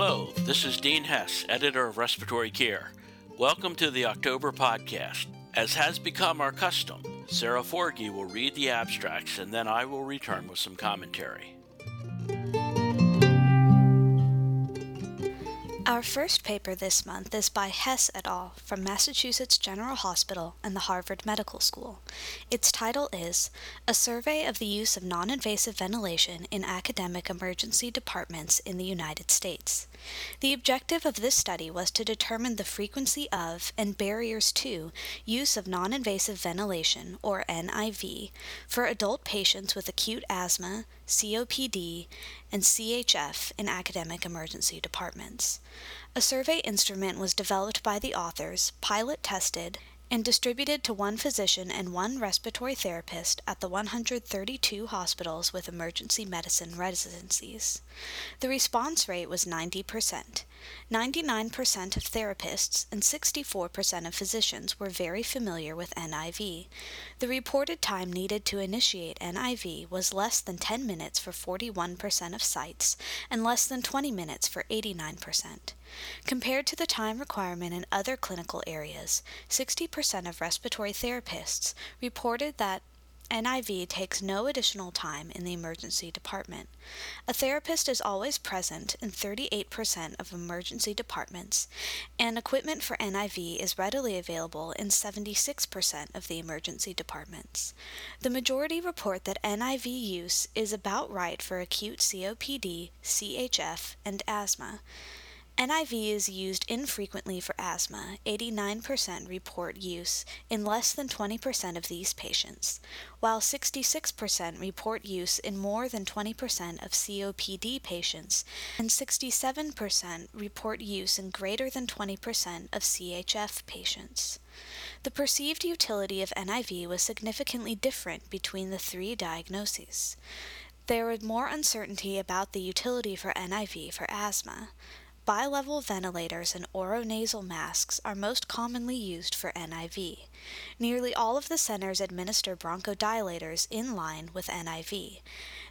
Hello, this is Dean Hess, editor of Respiratory Care. Welcome to the October podcast. As has become our custom, Sarah Forgy will read the abstracts and then I will return with some commentary. Our first paper this month is by Hess et al. from Massachusetts General Hospital and the Harvard Medical School. Its title is A Survey of the Use of Non Invasive Ventilation in Academic Emergency Departments in the United States. The objective of this study was to determine the frequency of and barriers to use of non invasive ventilation, or NIV, for adult patients with acute asthma, COPD, and CHF in academic emergency departments. A survey instrument was developed by the authors, pilot tested, and distributed to one physician and one respiratory therapist at the 132 hospitals with emergency medicine residencies. The response rate was 90%. 99% of therapists and 64% of physicians were very familiar with NIV. The reported time needed to initiate NIV was less than 10 minutes for 41% of sites and less than 20 minutes for 89%. Compared to the time requirement in other clinical areas, 60% of respiratory therapists reported that NIV takes no additional time in the emergency department. A therapist is always present in 38% of emergency departments, and equipment for NIV is readily available in 76% of the emergency departments. The majority report that NIV use is about right for acute COPD, CHF, and asthma. NIV is used infrequently for asthma. 89% report use in less than 20% of these patients, while 66% report use in more than 20% of COPD patients, and 67% report use in greater than 20% of CHF patients. The perceived utility of NIV was significantly different between the three diagnoses. There was more uncertainty about the utility for NIV for asthma. Bilevel ventilators and oronasal masks are most commonly used for NIV. Nearly all of the centers administer bronchodilators in line with NIV.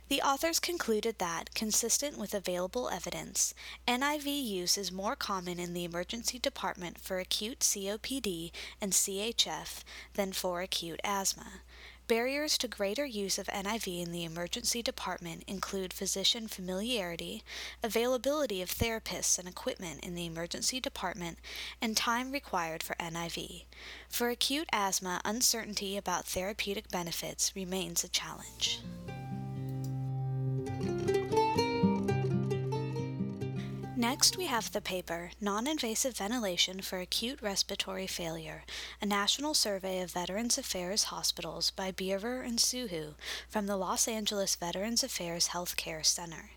The authors concluded that, consistent with available evidence, NIV use is more common in the emergency department for acute COPD and CHF than for acute asthma. Barriers to greater use of NIV in the emergency department include physician familiarity, availability of therapists and equipment in the emergency department, and time required for NIV. For acute asthma, uncertainty about therapeutic benefits remains a challenge. Next, we have the paper Non Invasive Ventilation for Acute Respiratory Failure A National Survey of Veterans Affairs Hospitals by Bierer and Soo Hoo from the Los Angeles Veterans Affairs Healthcare Center.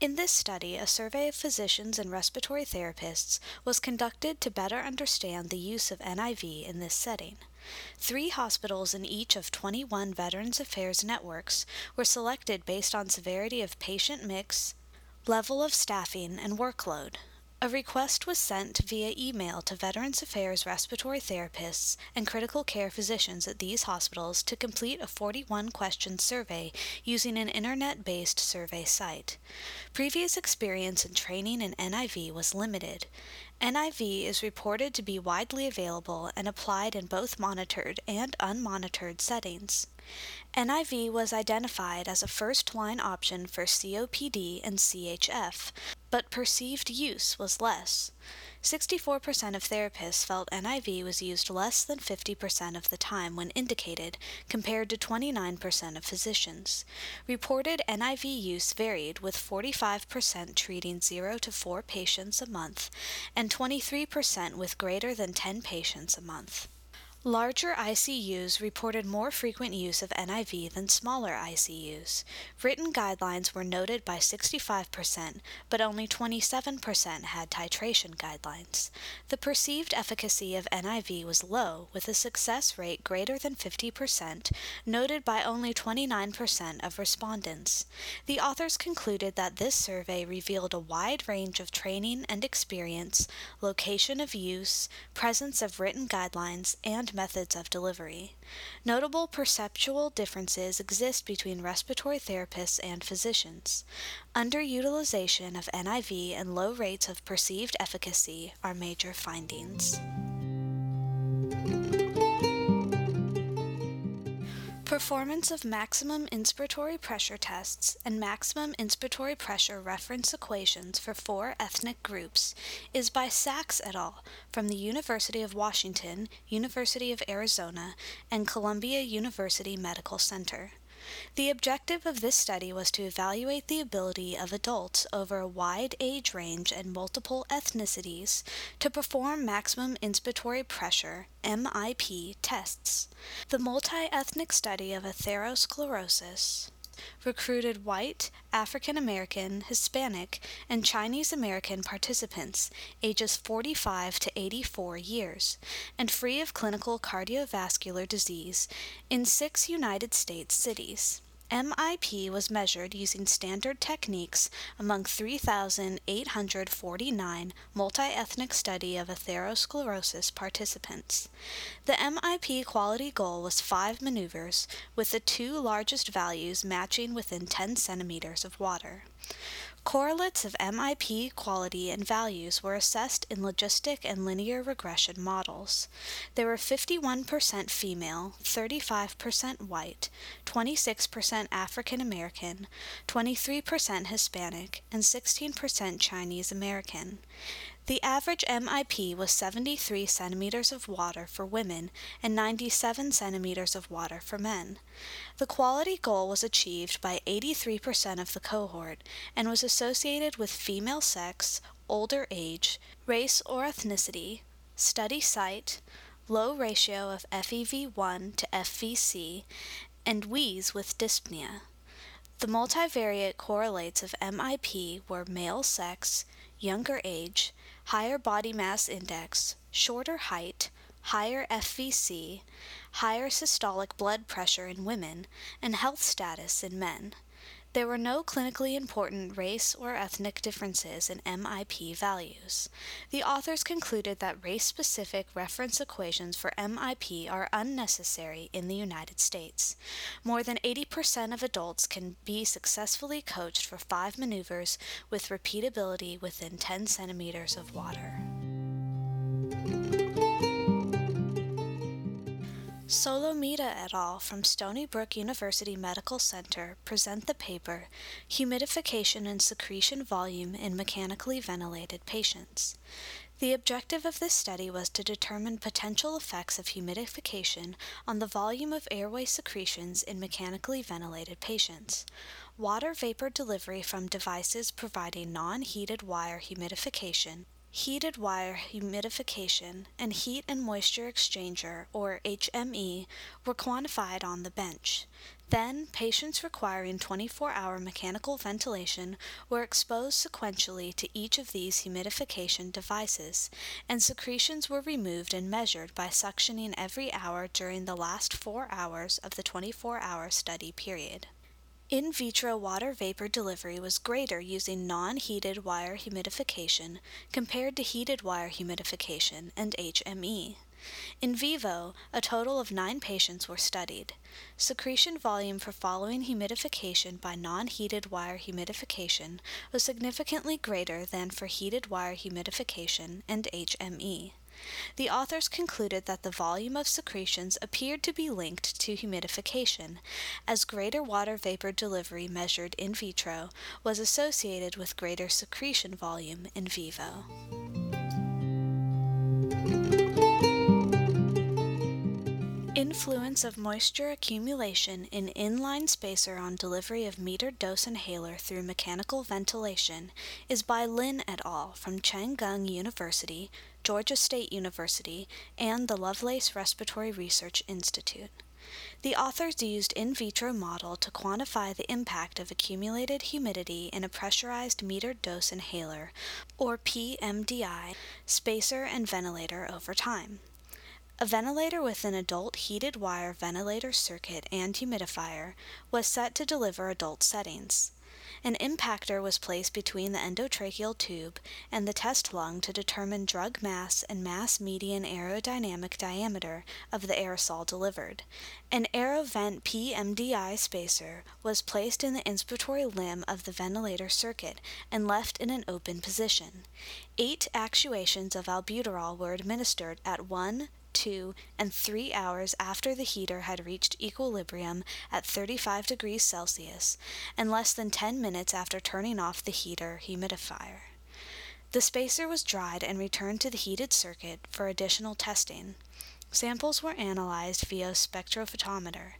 In this study, a survey of physicians and respiratory therapists was conducted to better understand the use of NIV in this setting. Three hospitals in each of 21 Veterans Affairs networks were selected based on severity of patient mix, Level of staffing and workload. A request was sent via email to Veterans Affairs respiratory therapists and critical care physicians at these hospitals to complete a 41 question survey using an internet based survey site. Previous experience in training in NIV was limited. NIV is reported to be widely available and applied in both monitored and unmonitored settings. NIV was identified as a first line option for COPD and CHF, but perceived use was less. 64% of therapists felt NIV was used less than 50% of the time when indicated, compared to 29% of physicians. Reported NIV use varied, with 45% treating 0 to 4 patients a month and 23% with greater than 10 patients a month. Larger ICUs reported more frequent use of NIV than smaller ICUs. Written guidelines were noted by 65%, but only 27% had titration guidelines. The perceived efficacy of NIV was low, with a success rate greater than 50%, noted by only 29% of respondents. The authors concluded that this survey revealed a wide range of training and experience, location of use, presence of written guidelines, and methods of delivery. Notable perceptual differences exist between respiratory therapists and physicians. Underutilization of NIV and low rates of perceived efficacy are major findings. Performance of maximum inspiratory pressure tests and maximum inspiratory pressure reference equations for four ethnic groups is by Sachs et al. from the University of Washington, University of Arizona, and Columbia University Medical Center. The objective of this study was to evaluate the ability of adults over a wide age range and multiple ethnicities to perform maximum inspiratory pressure MIP tests. The multi-ethnic study of atherosclerosis recruited white, African American, Hispanic, and Chinese American participants ages 45 to 84 years and free of clinical cardiovascular disease in six United States cities. MIP was measured using standard techniques among 3,849 multi-ethnic study of atherosclerosis participants. The MIP quality goal was five maneuvers, with the two largest values matching within 10 centimeters of water. Correlates of MIP quality and values were assessed in logistic and linear regression models. There were 51% female, 35% white, 26% African American, 23% Hispanic, and 16% Chinese American. The average MIP was 73 centimeters of water for women and 97 centimeters of water for men. The quality goal was achieved by 83% of the cohort and was associated with female sex, older age, race or ethnicity, study site, low ratio of FEV1 to FVC, and wheeze with dyspnea. The multivariate correlates of MIP were male sex, younger age, higher body mass index, shorter height, higher FVC, higher systolic blood pressure in women, and health status in men. There were no clinically important race or ethnic differences in MIP values. The authors concluded that race specific reference equations for MIP are unnecessary in the United States. More than 80% of adults can be successfully coached for five maneuvers with repeatability within 10 centimeters of water. Solomita et al. from Stony Brook University Medical Center present the paper Humidification and Secretion Volume in Mechanically Ventilated Patients. The objective of this study was to determine potential effects of humidification on the volume of airway secretions in mechanically ventilated patients. Water vapor delivery from devices providing non heated wire humidification heated wire humidification, and heat and moisture exchanger, or HME, were quantified on the bench. Then, patients requiring 24 hour mechanical ventilation were exposed sequentially to each of these humidification devices, and secretions were removed and measured by suctioning every hour during the last four hours of the 24 hour study period. In vitro water vapor delivery was greater using non-heated wire humidification compared to heated wire humidification and HME. In vivo, a total of nine patients were studied. Secretion volume for following humidification by non-heated wire humidification was significantly greater than for heated wire humidification and HME. The authors concluded that the volume of secretions appeared to be linked to humidification, as greater water vapor delivery measured in vitro was associated with greater secretion volume in vivo. Influence of moisture accumulation in inline spacer on delivery of metered dose inhaler through mechanical ventilation is by Lin et al. from Chang University, Georgia State University, and the Lovelace Respiratory Research Institute. The authors used in vitro model to quantify the impact of accumulated humidity in a pressurized metered dose inhaler, or PMDI, spacer and ventilator over time. A ventilator with an adult heated wire ventilator circuit and humidifier was set to deliver adult settings. An impactor was placed between the endotracheal tube and the test lung to determine drug mass and mass median aerodynamic diameter of the aerosol delivered. An AeroVent PMDI spacer was placed in the inspiratory limb of the ventilator circuit and left in an open position. Eight actuations of albuterol were administered at 1, two, and three hours after the heater had reached equilibrium at 35 degrees Celsius, and less than 10 minutes after turning off the heater humidifier. The spacer was dried and returned to the heated circuit for additional testing. Samples were analyzed via spectrophotometer.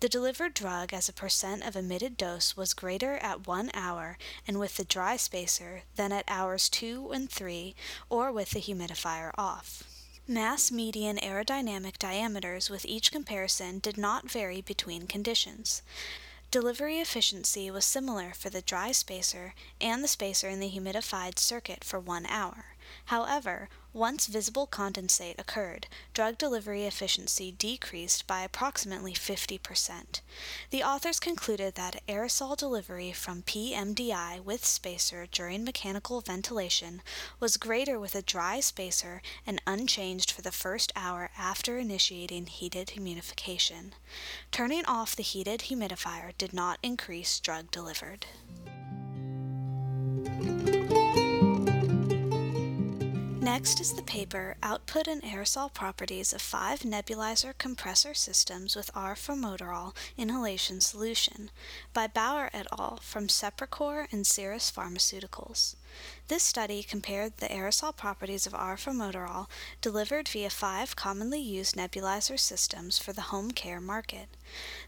The delivered drug as a percent of emitted dose was greater at 1 hour and with the dry spacer than at hours 2 and 3 or with the humidifier off. Mass median aerodynamic diameters with each comparison did not vary between conditions. Delivery efficiency was similar for the dry spacer and the spacer in the humidified circuit for one hour. However, once visible condensate occurred, drug delivery efficiency decreased by approximately 50%. The authors concluded that aerosol delivery from PMDI with spacer during mechanical ventilation was greater with a dry spacer and unchanged for the first hour after initiating heated humidification. Turning off the heated humidifier did not increase drug delivered. Next is the paper Output and Aerosol Properties of Five Nebulizer Compressor Systems with arformoterol Inhalation Solution by Bauer et al. from Sepracor and Seres Pharmaceuticals. This study compared the aerosol properties of arformoterol delivered via five commonly used nebulizer systems for the home care market.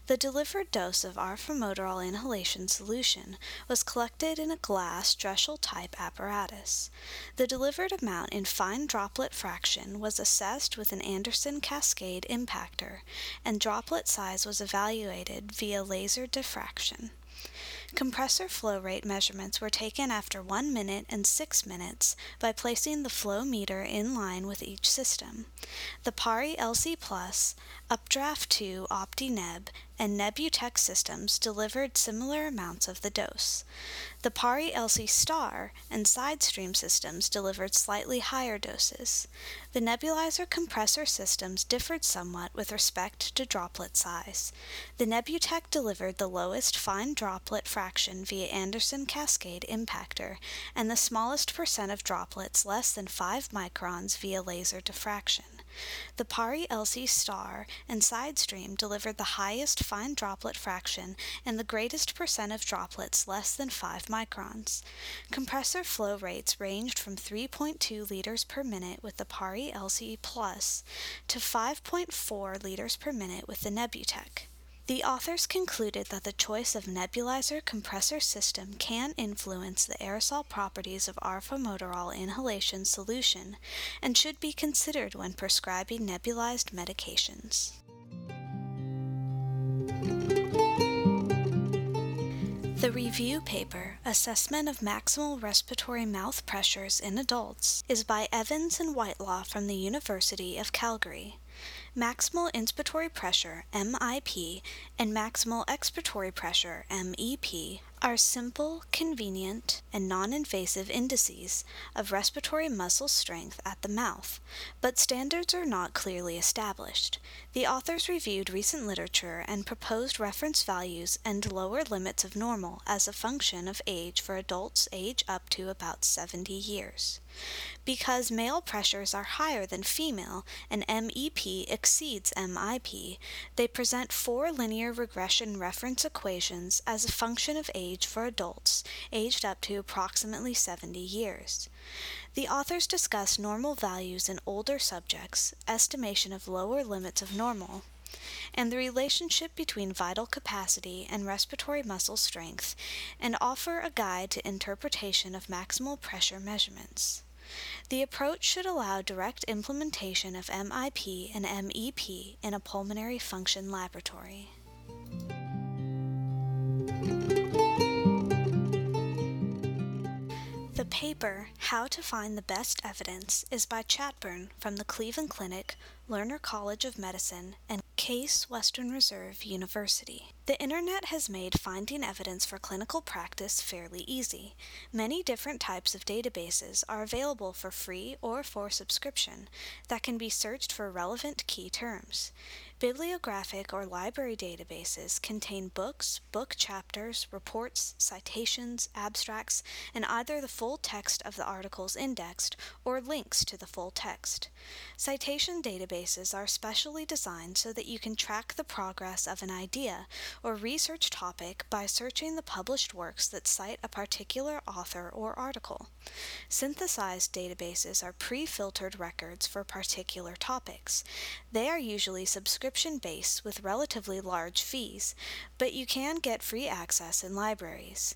The delivered dose of arformoterol inhalation solution was collected in a glass Drechsel type apparatus. The delivered amount in fine droplet fraction was assessed with an Andersen cascade impactor, and droplet size was evaluated via laser diffraction. Compressor flow rate measurements were taken after 1 minute and 6 minutes by placing the flow meter in line with each system. The PARI LC Plus, Updraft 2 OptiNeb, and Nebutech systems delivered similar amounts of the dose. The PARI LC Star and Sidestream systems delivered slightly higher doses. The nebulizer compressor systems differed somewhat with respect to droplet size. The Nebutech delivered the lowest fine droplet fraction via Andersen cascade impactor and the smallest percent of droplets less than 5 microns via laser diffraction. The PARI LC Star and Sidestream delivered the highest fine droplet fraction and the greatest percent of droplets less than 5 microns. Compressor flow rates ranged from 3.2 liters per minute with the PARI LC Plus to 5.4 liters per minute with the Nebutech. The authors concluded that the choice of nebulizer compressor system can influence the aerosol properties of arformoterol inhalation solution and should be considered when prescribing nebulized medications. The review paper, Assessment of Maximal Respiratory Mouth Pressures in Adults, is by Evans and Whitelaw from the University of Calgary. Maximal inspiratory pressure, MIP, and maximal expiratory pressure, MEP, are simple, convenient, and non invasive indices of respiratory muscle strength at the mouth, but standards are not clearly established. The authors reviewed recent literature and proposed reference values and lower limits of normal as a function of age for adults age up to about 70 years. Because male pressures are higher than female and MEP exceeds MIP, they present four linear regression reference equations as a function of age for adults aged up to approximately 70 years. The authors discuss normal values in older subjects, estimation of lower limits of normal, and the relationship between vital capacity and respiratory muscle strength, and offer a guide to interpretation of maximal pressure measurements. The approach should allow direct implementation of MIP and MEP in a pulmonary function laboratory. Paper, How to Find the Best Evidence, is by Chatburn from the Cleveland Clinic, Lerner College of Medicine, and Case Western Reserve University. The internet has made finding evidence for clinical practice fairly easy. Many different types of databases are available for free or for subscription that can be searched for relevant key terms. Bibliographic or library databases contain books, book chapters, reports, citations, abstracts, and either the full text of the articles indexed or links to the full text. Citation databases are specially designed so that you can track the progress of an idea or research topic by searching the published works that cite a particular author or article. Synthesized databases are pre filtered records for particular topics. They are usually subscription subscription base with relatively large fees, but you can get free access in libraries.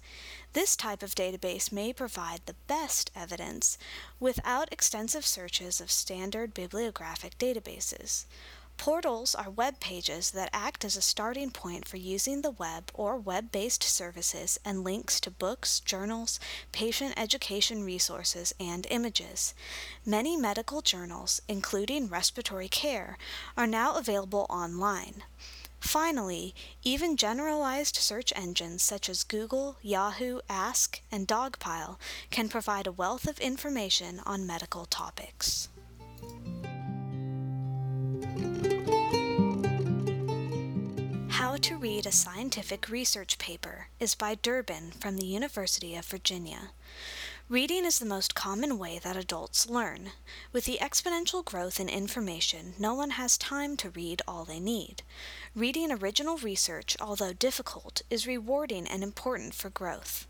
This type of database may provide the best evidence without extensive searches of standard bibliographic databases. Portals are web pages that act as a starting point for using the web or web based services and links to books, journals, patient education resources, and images. Many medical journals, including respiratory care, are now available online. Finally, even generalized search engines such as Google, Yahoo, Ask, and Dogpile can provide a wealth of information on medical topics. How to Read a Scientific Research Paper is by Durbin from the University of Virginia. Reading is the most common way that adults learn. With the exponential growth in information, no one has time to read all they need. Reading original research, although difficult, is rewarding and important for growth.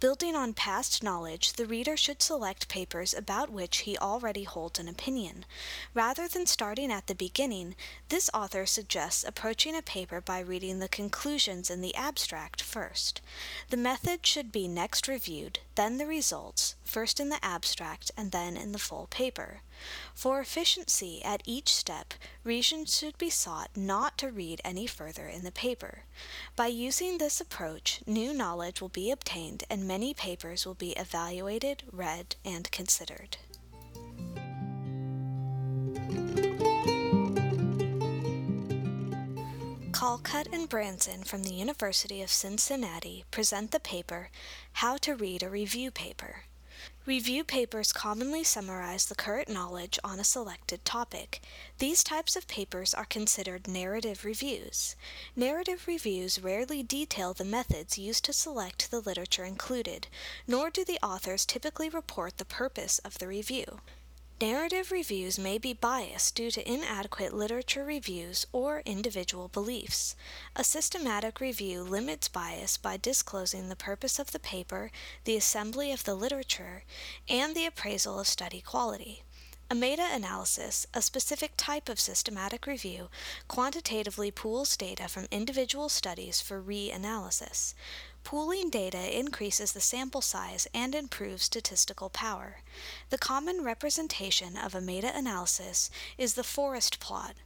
Building on past knowledge, the reader should select papers about which he already holds an opinion. Rather than starting at the beginning, this author suggests approaching a paper by reading the conclusions in the abstract first. The method should be next reviewed, then the results, first in the abstract and then in the full paper. For efficiency at each step, reasons should be sought not to read any further in the paper. By using this approach, new knowledge will be obtained and many papers will be evaluated, read, and considered. Callcutt and Branson from the University of Cincinnati present the paper How to Read a Review Paper. Review papers commonly summarize the current knowledge on a selected topic. These types of papers are considered narrative reviews. Narrative reviews rarely detail the methods used to select the literature included, nor do the authors typically report the purpose of the review. Narrative reviews may be biased due to inadequate literature reviews or individual beliefs. A systematic review limits bias by disclosing the purpose of the paper, the assembly of the literature, and the appraisal of study quality. A meta analysis, a specific type of systematic review, quantitatively pools data from individual studies for reanalysis. Pooling data increases the sample size and improves statistical power. The common representation of a meta analysis is the forest plot.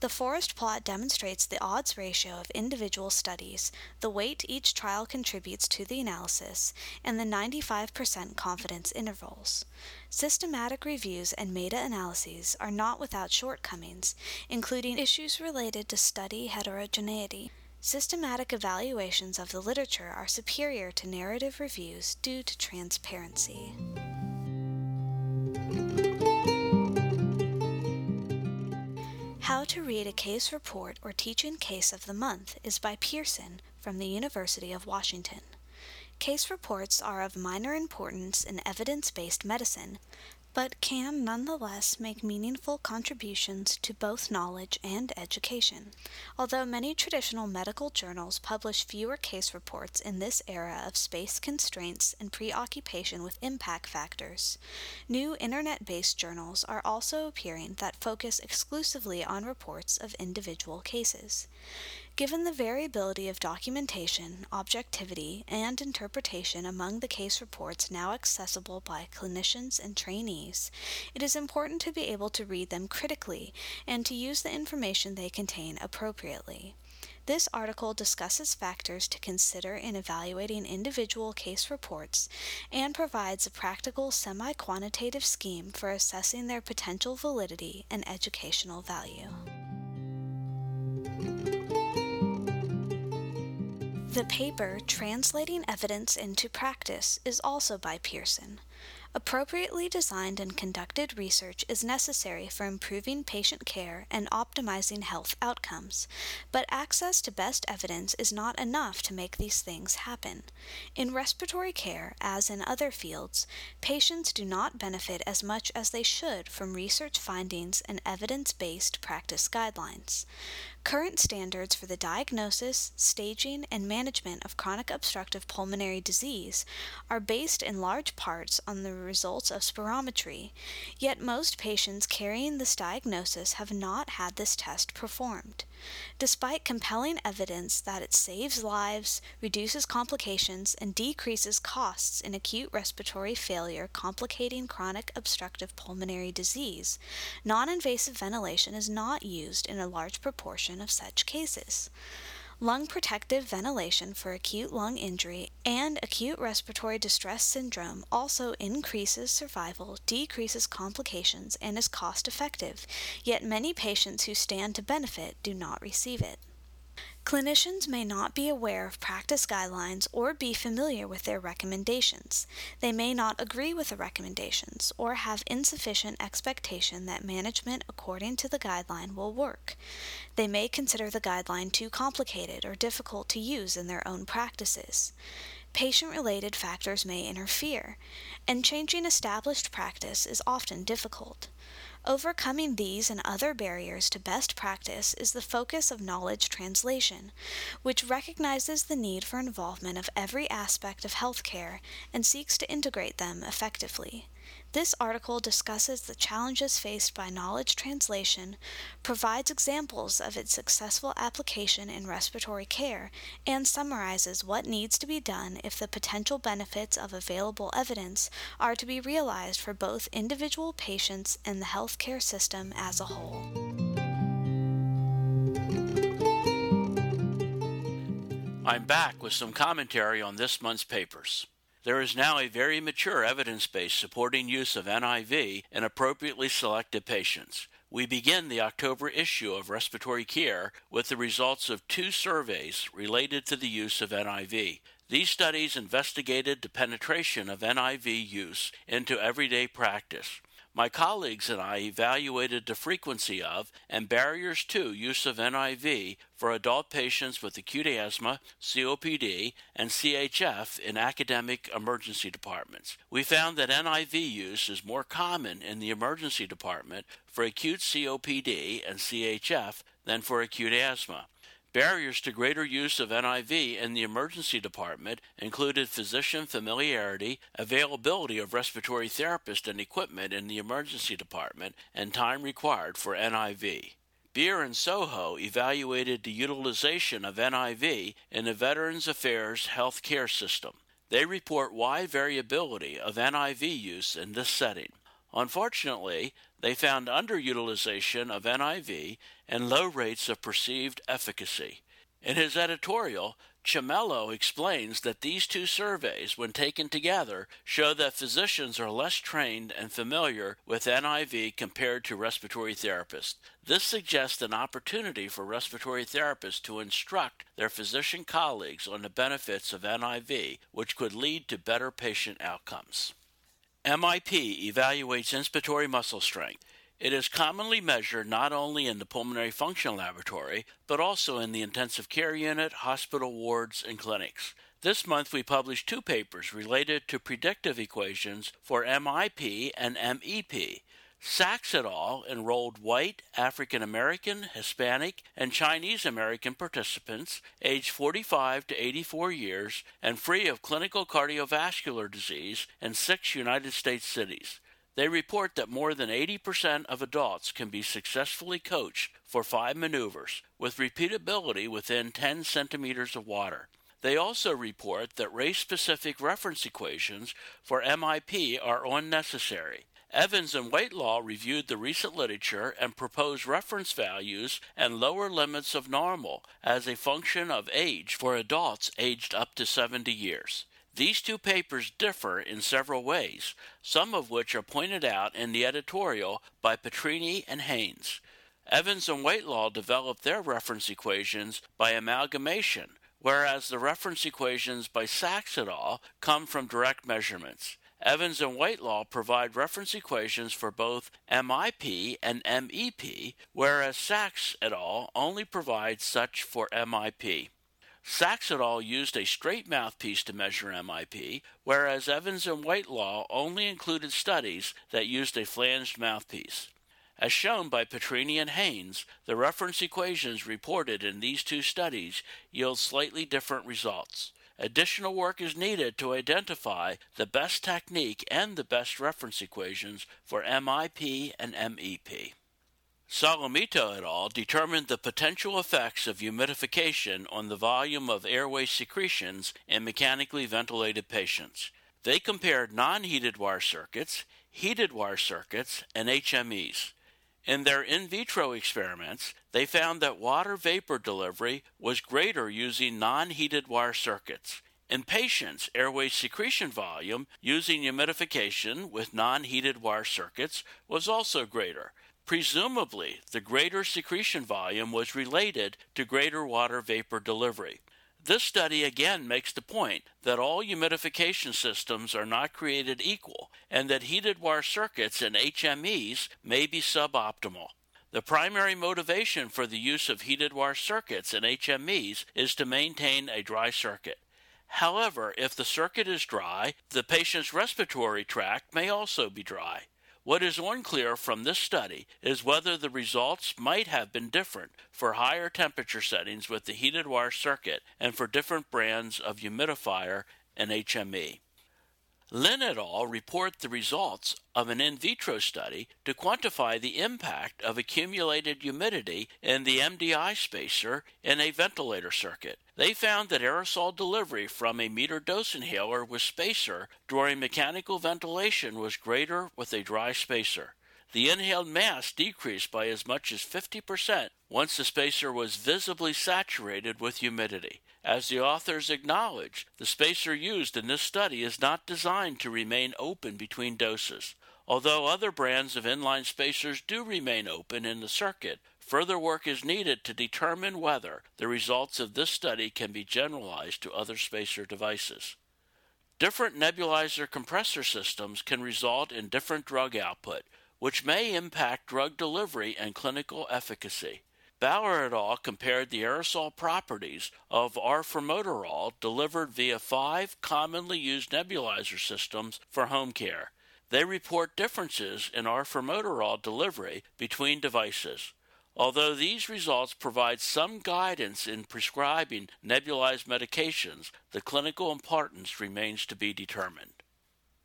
The forest plot demonstrates the odds ratio of individual studies, the weight each trial contributes to the analysis, and the 95% confidence intervals. Systematic reviews and meta analyses are not without shortcomings, including issues related to study heterogeneity. Systematic evaluations of the literature are superior to narrative reviews due to transparency. How to Read a Case Report or Teaching Case of the Month is by Pierson from the University of Washington. Case reports are of minor importance in evidence based medicine, but can nonetheless make meaningful contributions to both knowledge and education. Although many traditional medical journals publish fewer case reports in this era of space constraints and preoccupation with impact factors, new internet based journals are also appearing that focus exclusively on reports of individual cases. Given the variability of documentation, objectivity, and interpretation among the case reports now accessible by clinicians and trainees, it is important to be able to read them critically and to use the information they contain appropriately. This article discusses factors to consider in evaluating individual case reports and provides a practical semi quantitative scheme for assessing their potential validity and educational value. The paper Translating Evidence into Practice is also by Pierson. Appropriately designed and conducted research is necessary for improving patient care and optimizing health outcomes, but access to best evidence is not enough to make these things happen. In respiratory care, as in other fields, patients do not benefit as much as they should from research findings and evidence based practice guidelines. Current standards for the diagnosis, staging, and management of chronic obstructive pulmonary disease are based in large parts on the results of spirometry, yet most patients carrying this diagnosis have not had this test performed. Despite compelling evidence that it saves lives, reduces complications, and decreases costs in acute respiratory failure complicating chronic obstructive pulmonary disease, non invasive ventilation is not used in a large proportion of such cases. Lung protective ventilation for acute lung injury and acute respiratory distress syndrome also increases survival, decreases complications, and is cost effective, yet many patients who stand to benefit do not receive it. Clinicians may not be aware of practice guidelines or be familiar with their recommendations. They may not agree with the recommendations or have insufficient expectation that management according to the guideline will work. They may consider the guideline too complicated or difficult to use in their own practices. Patient related factors may interfere, and changing established practice is often difficult. Overcoming these and other barriers to best practice is the focus of knowledge translation, which recognizes the need for involvement of every aspect of healthcare and seeks to integrate them effectively. This article discusses the challenges faced by knowledge translation, provides examples of its successful application in respiratory care, and summarizes what needs to be done if the potential benefits of available evidence are to be realized for both individual patients and the healthcare system as a whole. I'm back with some commentary on this month's papers. There is now a very mature evidence base supporting use of NIV in appropriately selected patients. We begin the October issue of Respiratory Care with the results of two surveys related to the use of NIV. These studies investigated the penetration of NIV use into everyday practice. My colleagues and I evaluated the frequency of and barriers to use of NIV for adult patients with acute asthma, COPD, and CHF in academic emergency departments. We found that NIV use is more common in the emergency department for acute COPD and CHF than for acute asthma. Barriers to greater use of NIV in the emergency department included physician familiarity, availability of respiratory therapists and equipment in the emergency department, and time required for NIV. Bierer and Soo Hoo evaluated the utilization of NIV in the Veterans Affairs health care system. They report wide variability of NIV use in this setting. Unfortunately, they found underutilization of NIV and low rates of perceived efficacy. In his editorial, Chimello explains that these two surveys, when taken together, show that physicians are less trained and familiar with NIV compared to respiratory therapists. This suggests an opportunity for respiratory therapists to instruct their physician colleagues on the benefits of NIV, which could lead to better patient outcomes. MIP evaluates inspiratory muscle strength. It is commonly measured not only in the pulmonary function laboratory, but also in the intensive care unit, hospital wards, and clinics. This month we published two papers related to predictive equations for MIP and MEP. Sachs et al. enrolled white, African American, Hispanic, and Chinese American participants aged 45 to 84 years and free of clinical cardiovascular disease in six United States cities. They report that more than 80% of adults can be successfully coached for five maneuvers with repeatability within 10 centimeters of water. They also report that race specific reference equations for MIP are unnecessary. Evans and Whitelaw reviewed the recent literature and proposed reference values and lower limits of normal as a function of age for adults aged up to 70 years. These two papers differ in several ways, some of which are pointed out in the editorial by Petrini and Haynes. Evans and Whitelaw developed their reference equations by amalgamation, whereas the reference equations by Sachs et al. come from direct measurements. Evans and Whitelaw provide reference equations for both MIP and MEP, whereas Sachs et al. only provides such for MIP. Sachs et al. used a straight mouthpiece to measure MIP, whereas Evans and Whitelaw only included studies that used a flanged mouthpiece. As shown by Petrini and Haynes, the reference equations reported in these two studies yield slightly different results. Additional work is needed to identify the best technique and the best reference equations for MIP and MEP. Solomita et al. determined the potential effects of humidification on the volume of airway secretions in mechanically ventilated patients. They compared non heated wire circuits, heated wire circuits, and HMEs. In their in vitro experiments, they found that water vapor delivery was greater using non heated wire circuits. In patients, airway secretion volume using humidification with non heated wire circuits was also greater, Presumably, the greater secretion volume was related to greater water vapor delivery. This study again makes the point that all humidification systems are not created equal and that heated wire circuits and HMEs may be suboptimal. The primary motivation for the use of heated wire circuits and HMEs is to maintain a dry circuit. However, if the circuit is dry, the patient's respiratory tract may also be dry. What is unclear from this study is whether the results might have been different for higher temperature settings with the heated wire circuit and for different brands of humidifier and HME. Lin et al. report the results of an in vitro study to quantify the impact of accumulated humidity in the MDI spacer in a ventilator circuit. They found that aerosol delivery from a meter dose inhaler with spacer during mechanical ventilation was greater with a dry spacer. The inhaled mass decreased by as much as 50% once the spacer was visibly saturated with humidity. As the authors acknowledge, the spacer used in this study is not designed to remain open between doses. Although other brands of inline spacers do remain open in the circuit, further work is needed to determine whether the results of this study can be generalized to other spacer devices. Different nebulizer compressor systems can result in different drug output, which may impact drug delivery and clinical efficacy. Bauer et al. compared the aerosol properties of arformoterol delivered via five commonly used nebulizer systems for home care. They report differences in arformoterol delivery between devices. Although these results provide some guidance in prescribing nebulized medications, the clinical importance remains to be determined.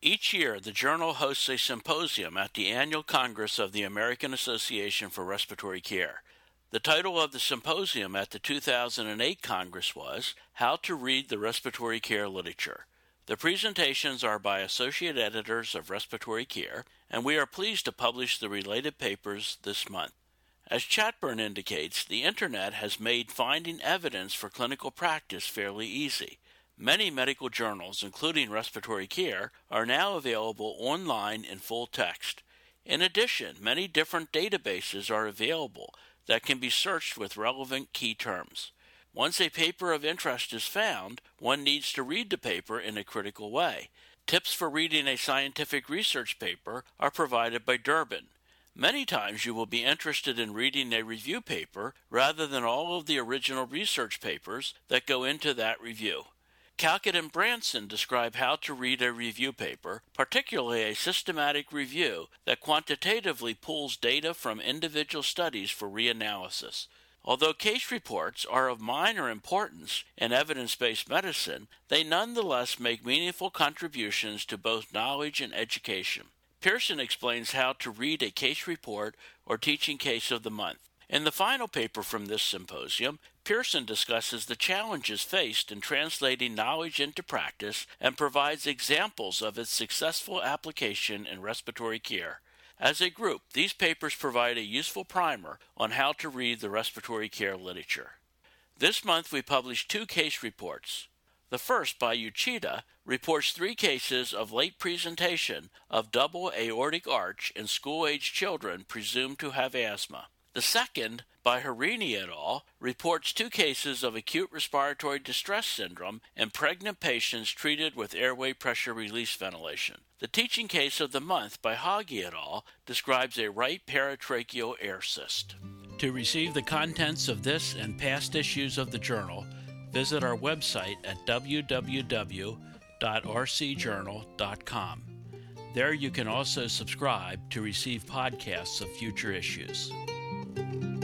Each year, the journal hosts a symposium at the annual Congress of the American Association for Respiratory Care. The title of the symposium at the 2008 Congress was How to Read the Respiratory Care Literature. The presentations are by associate editors of Respiratory Care, and we are pleased to publish the related papers this month. As Chatburn indicates, the Internet has made finding evidence for clinical practice fairly easy. Many medical journals, including Respiratory Care, are now available online in full text. In addition, many different databases are available that can be searched with relevant key terms. Once a paper of interest is found, one needs to read the paper in a critical way. Tips for reading a scientific research paper are provided by Durbin. Many times you will be interested in reading a review paper rather than all of the original research papers that go into that review. Calkett and Branson describe how to read a review paper, particularly a systematic review that quantitatively pulls data from individual studies for reanalysis. Although case reports are of minor importance in evidence based medicine, they nonetheless make meaningful contributions to both knowledge and education. Pierson explains how to read a case report or teaching case of the month. In the final paper from this symposium, Pierson discusses the challenges faced in translating knowledge into practice and provides examples of its successful application in respiratory care. As a group, these papers provide a useful primer on how to read the respiratory care literature. This month we published two case reports. The first, by Uchida, reports three cases of late presentation of double aortic arch in school age children presumed to have asthma. The second, by Hirani et al., reports two cases of acute respiratory distress syndrome in pregnant patients treated with airway pressure release ventilation. The teaching case of the month by Hagi et al. describes a right paratracheal air cyst. To receive the contents of this and past issues of the journal, visit our website at www.rcjournal.com. There you can also subscribe to receive podcasts of future issues thank you